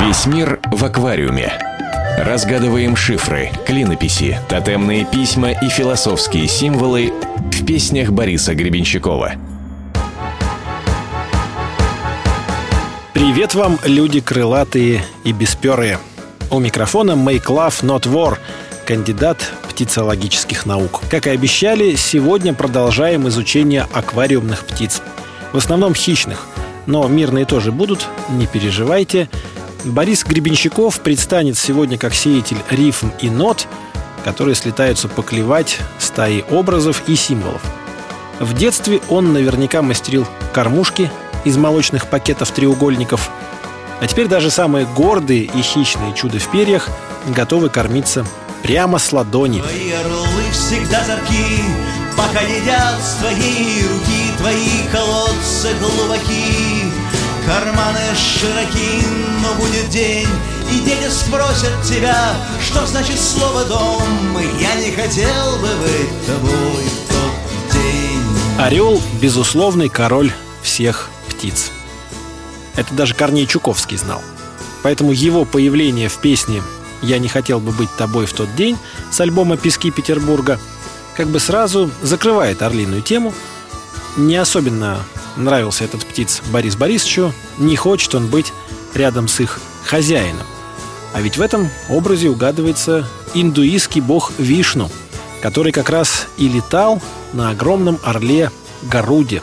Весь мир в аквариуме. Разгадываем шифры, клинописи, тотемные письма и философские символы в песнях Бориса Гребенщикова. Привет вам, люди крылатые и бесперые. У микрофона Make Love Not War, кандидат птицологических наук. Как и обещали, сегодня продолжаем изучение аквариумных птиц. В основном хищных, но мирные тоже будут, не переживайте – Борис Гребенщиков предстанет сегодня как сеятель рифм и нот, которые слетаются поклевать стаи образов и символов. В детстве он наверняка мастерил кормушки из молочных пакетов треугольников, а теперь даже самые гордые и хищные чудо в перьях готовы кормиться прямо с ладони. Твои орлы всегда зорки, пока едят твои руки, твои колодцы глубоки. Карманы широки, но будет день И дети спросят тебя, что значит слово «дом» Я не хотел бы быть тобой тот день Орел – безусловный король всех птиц. Это даже Корней Чуковский знал. Поэтому его появление в песне «Я не хотел бы быть тобой в тот день» с альбома «Пески Петербурга» как бы сразу закрывает орлиную тему. Не особенно нравился этот птиц Борис Борисовичу, не хочет он быть рядом с их хозяином. А ведь в этом образе угадывается индуистский бог Вишну, который как раз и летал на огромном орле Гаруде.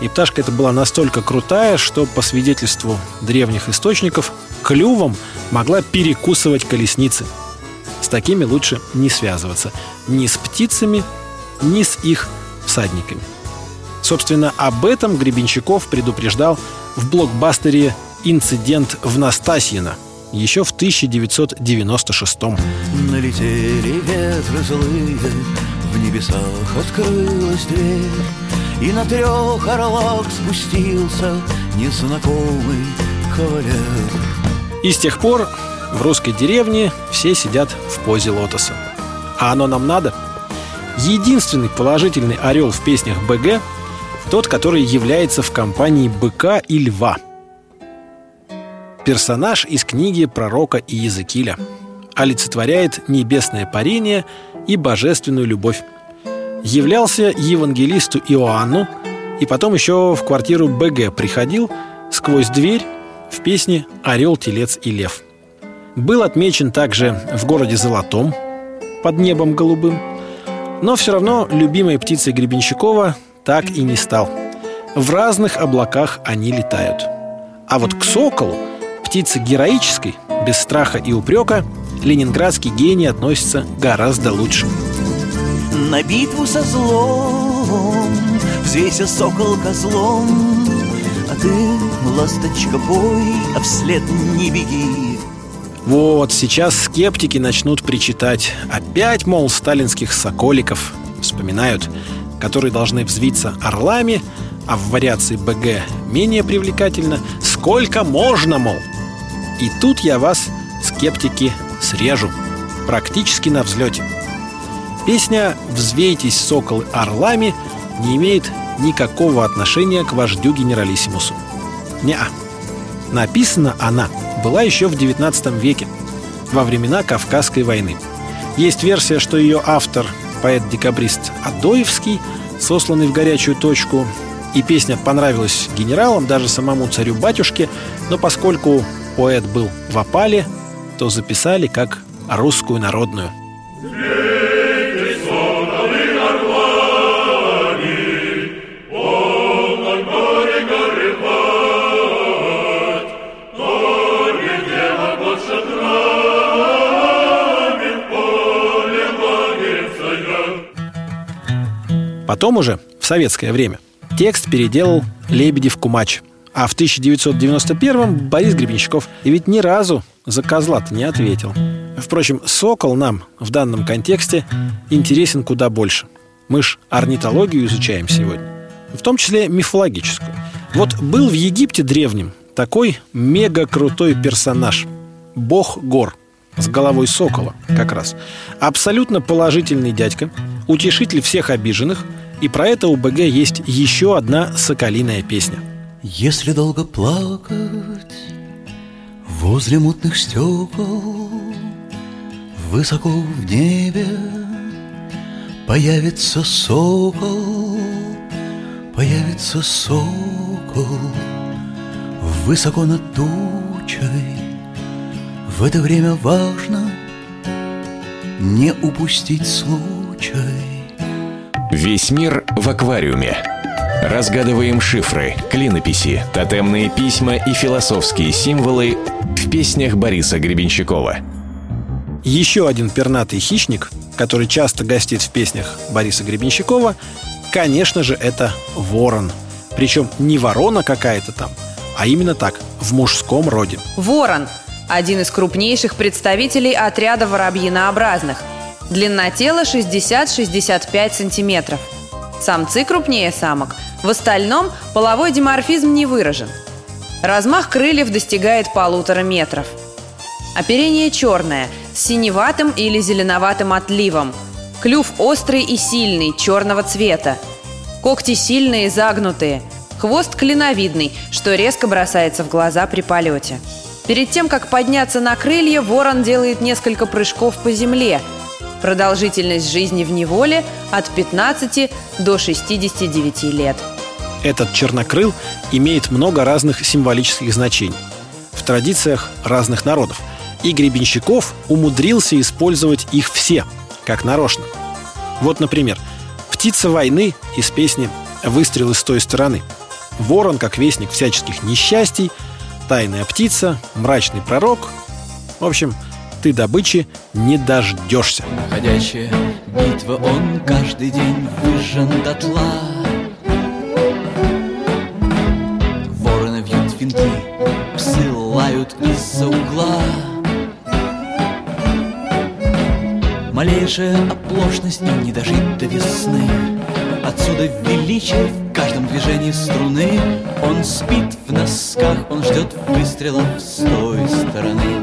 И пташка эта была настолько крутая, что, по свидетельству древних источников, клювом могла перекусывать колесницы. С такими лучше не связываться ни с птицами, ни с их всадниками. Собственно, об этом Гребенщиков предупреждал в блокбастере «Инцидент в Настасьино» еще в 1996 -м. Налетели ветры злые, в небесах открылась дверь, И на трех орлах спустился незнакомый кавалер. И с тех пор в русской деревне все сидят в позе лотоса. А оно нам надо? Единственный положительный орел в песнях БГ тот, который является в компании быка и льва. Персонаж из книги пророка Иезекииля олицетворяет небесное парение и божественную любовь. Являлся евангелисту Иоанну и потом еще в квартиру БГ приходил сквозь дверь в песне «Орел, телец и лев». Был отмечен также в городе Золотом под небом голубым, но все равно любимой птицей Гребенщикова так и не стал. В разных облаках они летают. А вот к соколу, птице героической, без страха и упрека, ленинградский гений относится гораздо лучше. На битву со злом Взвейся сокол козлом А ты, ласточка, бой, а вслед не беги Вот, сейчас скептики начнут причитать Опять, мол, сталинских соколиков Вспоминают которые должны взвиться орлами, а в вариации БГ менее привлекательно «Сколько можно, мол?» И тут я вас, скептики, срежу. Практически на взлете. Песня «Взвейтесь, соколы, орлами» не имеет никакого отношения к вождю генералиссимусу. Неа. Написана она была еще в 19 веке, во времена Кавказской войны. Есть версия, что ее автор поэт-декабрист Адоевский, сосланный в горячую точку. И песня понравилась генералам, даже самому царю-батюшке, но поскольку поэт был в опале, то записали как русскую народную. Потом уже, в советское время, текст переделал Лебедев Кумач. А в 1991-м Борис Гребенщиков и ведь ни разу за козла-то не ответил. Впрочем, сокол нам в данном контексте интересен куда больше. Мы ж орнитологию изучаем сегодня. В том числе мифологическую. Вот был в Египте древнем такой мега крутой персонаж. Бог гор с головой сокола как раз. Абсолютно положительный дядька, утешитель всех обиженных – и про это у БГ есть еще одна соколиная песня. Если долго плакать, Возле мутных стекол Высоко в небе Появится сокол Появится сокол Высоко над тучей В это время важно Не упустить случай Весь мир в аквариуме. Разгадываем шифры, клинописи, тотемные письма и философские символы в песнях Бориса Гребенщикова. Еще один пернатый хищник, который часто гостит в песнях Бориса Гребенщикова, конечно же, это ворон. Причем не ворона какая-то там, а именно так, в мужском роде. Ворон – один из крупнейших представителей отряда воробьинообразных. Длина тела 60-65 сантиметров. Самцы крупнее самок. В остальном половой диморфизм не выражен. Размах крыльев достигает полутора метров. Оперение черное, с синеватым или зеленоватым отливом. Клюв острый и сильный, черного цвета. Когти сильные, загнутые. Хвост клиновидный, что резко бросается в глаза при полете. Перед тем, как подняться на крылья, ворон делает несколько прыжков по земле. Продолжительность жизни в неволе от 15 до 69 лет. Этот чернокрыл имеет много разных символических значений в традициях разных народов. И Гребенщиков умудрился использовать их все, как нарочно. Вот, например, «Птица войны» из песни «Выстрелы с той стороны». Ворон, как вестник всяческих несчастий, тайная птица, мрачный пророк. В общем, ты добычи не дождешься. Ходячая битва, он каждый день выжжен дотла. Вороны вьют винки, псы лают из-за угла. Малейшая оплошность не дожить до весны. Отсюда величие в каждом движении струны. Он спит в носках, он ждет выстрелов с той стороны.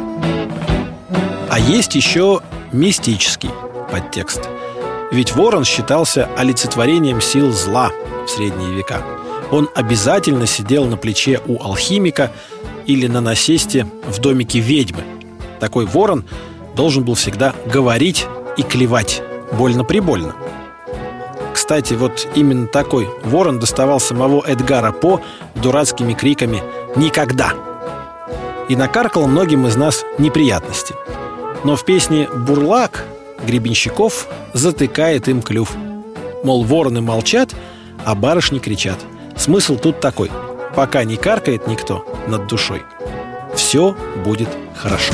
А есть еще мистический подтекст. Ведь ворон считался олицетворением сил зла в средние века. Он обязательно сидел на плече у алхимика или на насесте в домике ведьмы. Такой ворон должен был всегда говорить и клевать, больно-прибольно. Кстати, вот именно такой ворон доставал самого Эдгара По дурацкими криками «Никогда!» и накаркал многим из нас неприятности. Но в песне «Бурлак» Гребенщиков затыкает им клюв. Мол, вороны молчат, а барышни кричат. Смысл тут такой. Пока не каркает никто над душой, все будет хорошо.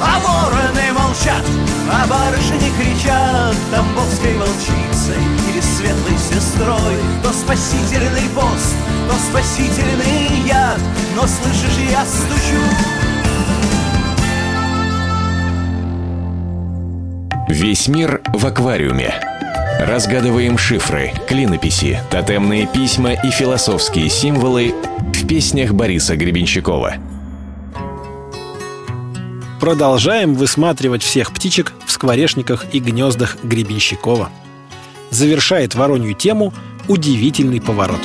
А вороны молчат, а барышни кричат Тамбовской волчицей или светлой сестрой То спасительный пост, то спасительный яд Но слышишь, я стучу Весь мир в аквариуме. Разгадываем шифры, клинописи, тотемные письма и философские символы в песнях Бориса Гребенщикова. Продолжаем высматривать всех птичек в скворечниках и гнездах Гребенщикова. Завершает воронью тему удивительный поворот.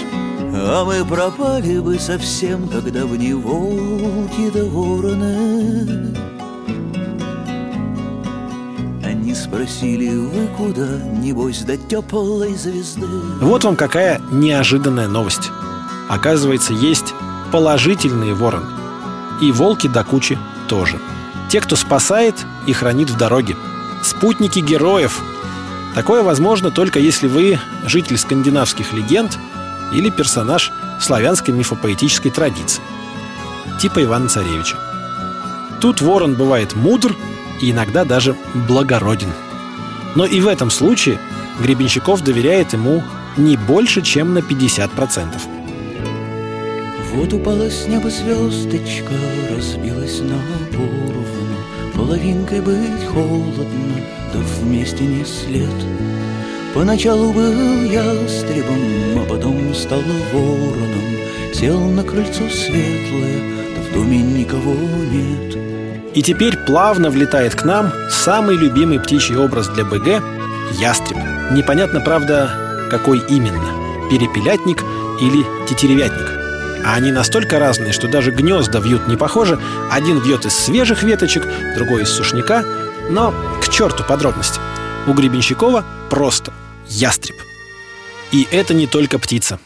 А мы пропали бы совсем, когда в него волки да вороны Они спросили, вы куда, небось, до теплой звезды Вот вам какая неожиданная новость. Оказывается, есть положительные вороны. И волки до кучи тоже. Те, кто спасает и хранит в дороге. Спутники героев. Такое возможно только если вы житель скандинавских легенд или персонаж славянской мифопоэтической традиции. Типа Ивана Царевича. Тут ворон бывает мудр и иногда даже благороден. Но и в этом случае Гребенщиков доверяет ему не больше, чем на 50%. Вот упала с неба звездочка, разбилась на поровну Половинкой быть холодно, да вместе не след Поначалу был ястребом, а потом стал вороном Сел на крыльцо светлое, да в доме никого нет И теперь плавно влетает к нам самый любимый птичий образ для БГ – ястреб. Непонятно, правда, какой именно – перепелятник или тетеревятник. А они настолько разные, что даже гнезда вьют не похоже. Один вьет из свежих веточек, другой из сушняка. Но к черту подробности. У Гребенщикова просто ястреб. И это не только птица,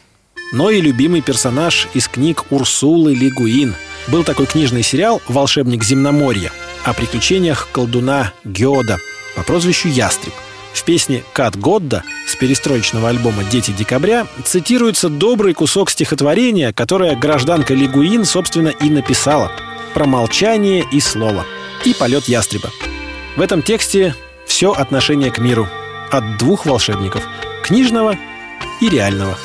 но и любимый персонаж из книг Урсулы Лигуин. Был такой книжный сериал «Волшебник земноморья» о приключениях колдуна Геода по прозвищу Ястреб. В песне «Кат Годда» с перестроечного альбома «Дети декабря» цитируется добрый кусок стихотворения, которое гражданка Лигуин, собственно, и написала про молчание и слово и полет ястреба. В этом тексте все отношение к миру от двух волшебников – книжного и реального.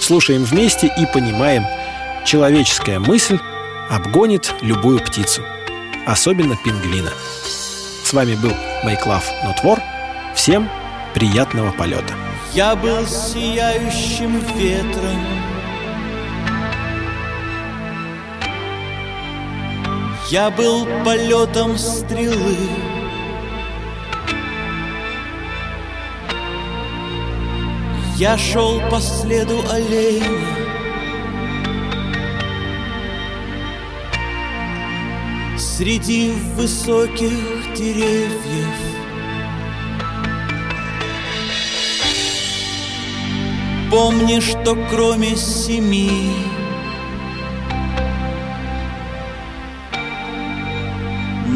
Слушаем вместе и понимаем, человеческая мысль обгонит любую птицу, особенно пингвина. С вами был Make Love. Всем приятного полета. Я был сияющим ветром. Я был полетом стрелы. Я шел по следу оленя. Среди высоких деревьев Помни, что кроме семи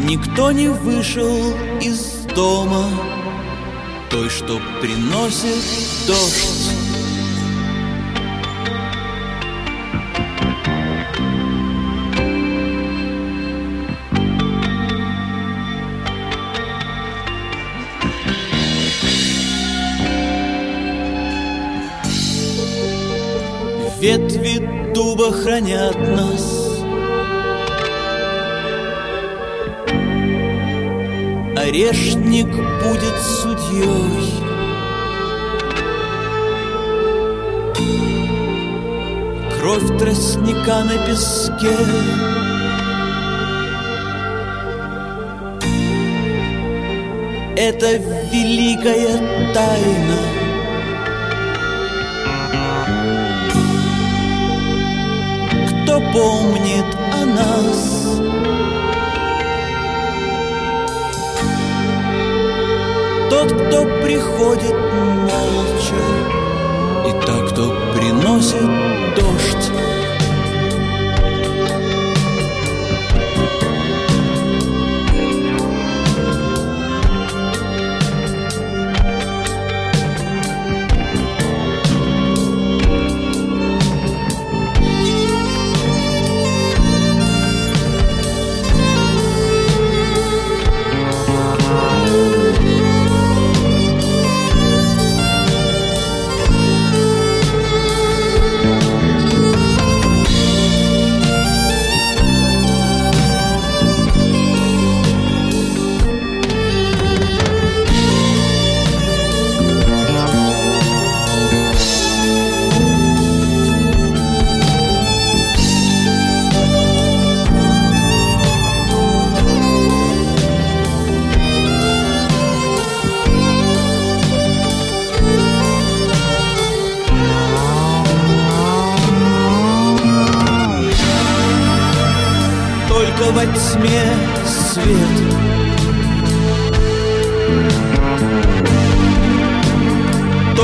Никто не вышел из дома Той, что приносит дождь Ветви дуба хранят нас. Орешник будет судьей. Кровь тростника на песке. Это великая тайна помнит о нас. Тот, кто приходит молча И так, кто приносит дождь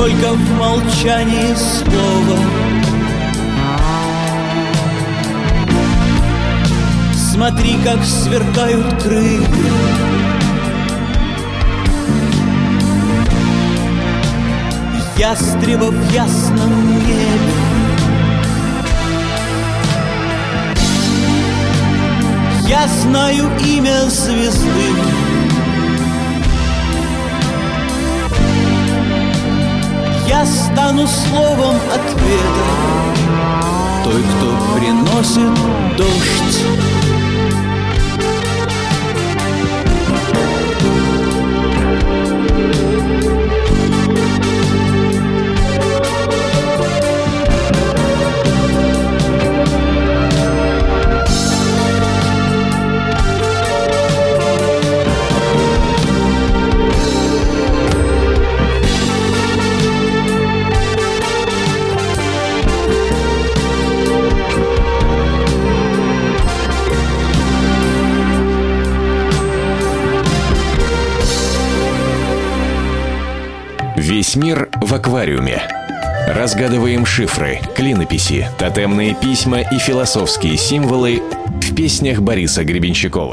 Только в молчании слова Смотри, как сверкают крылья. Ястреба в ясном небе. Я знаю имя звезды стану словом ответа. Той, кто приносит дождь Весь мир в аквариуме. Разгадываем шифры, клинописи, тотемные письма и философские символы в песнях Бориса Гребенщикова.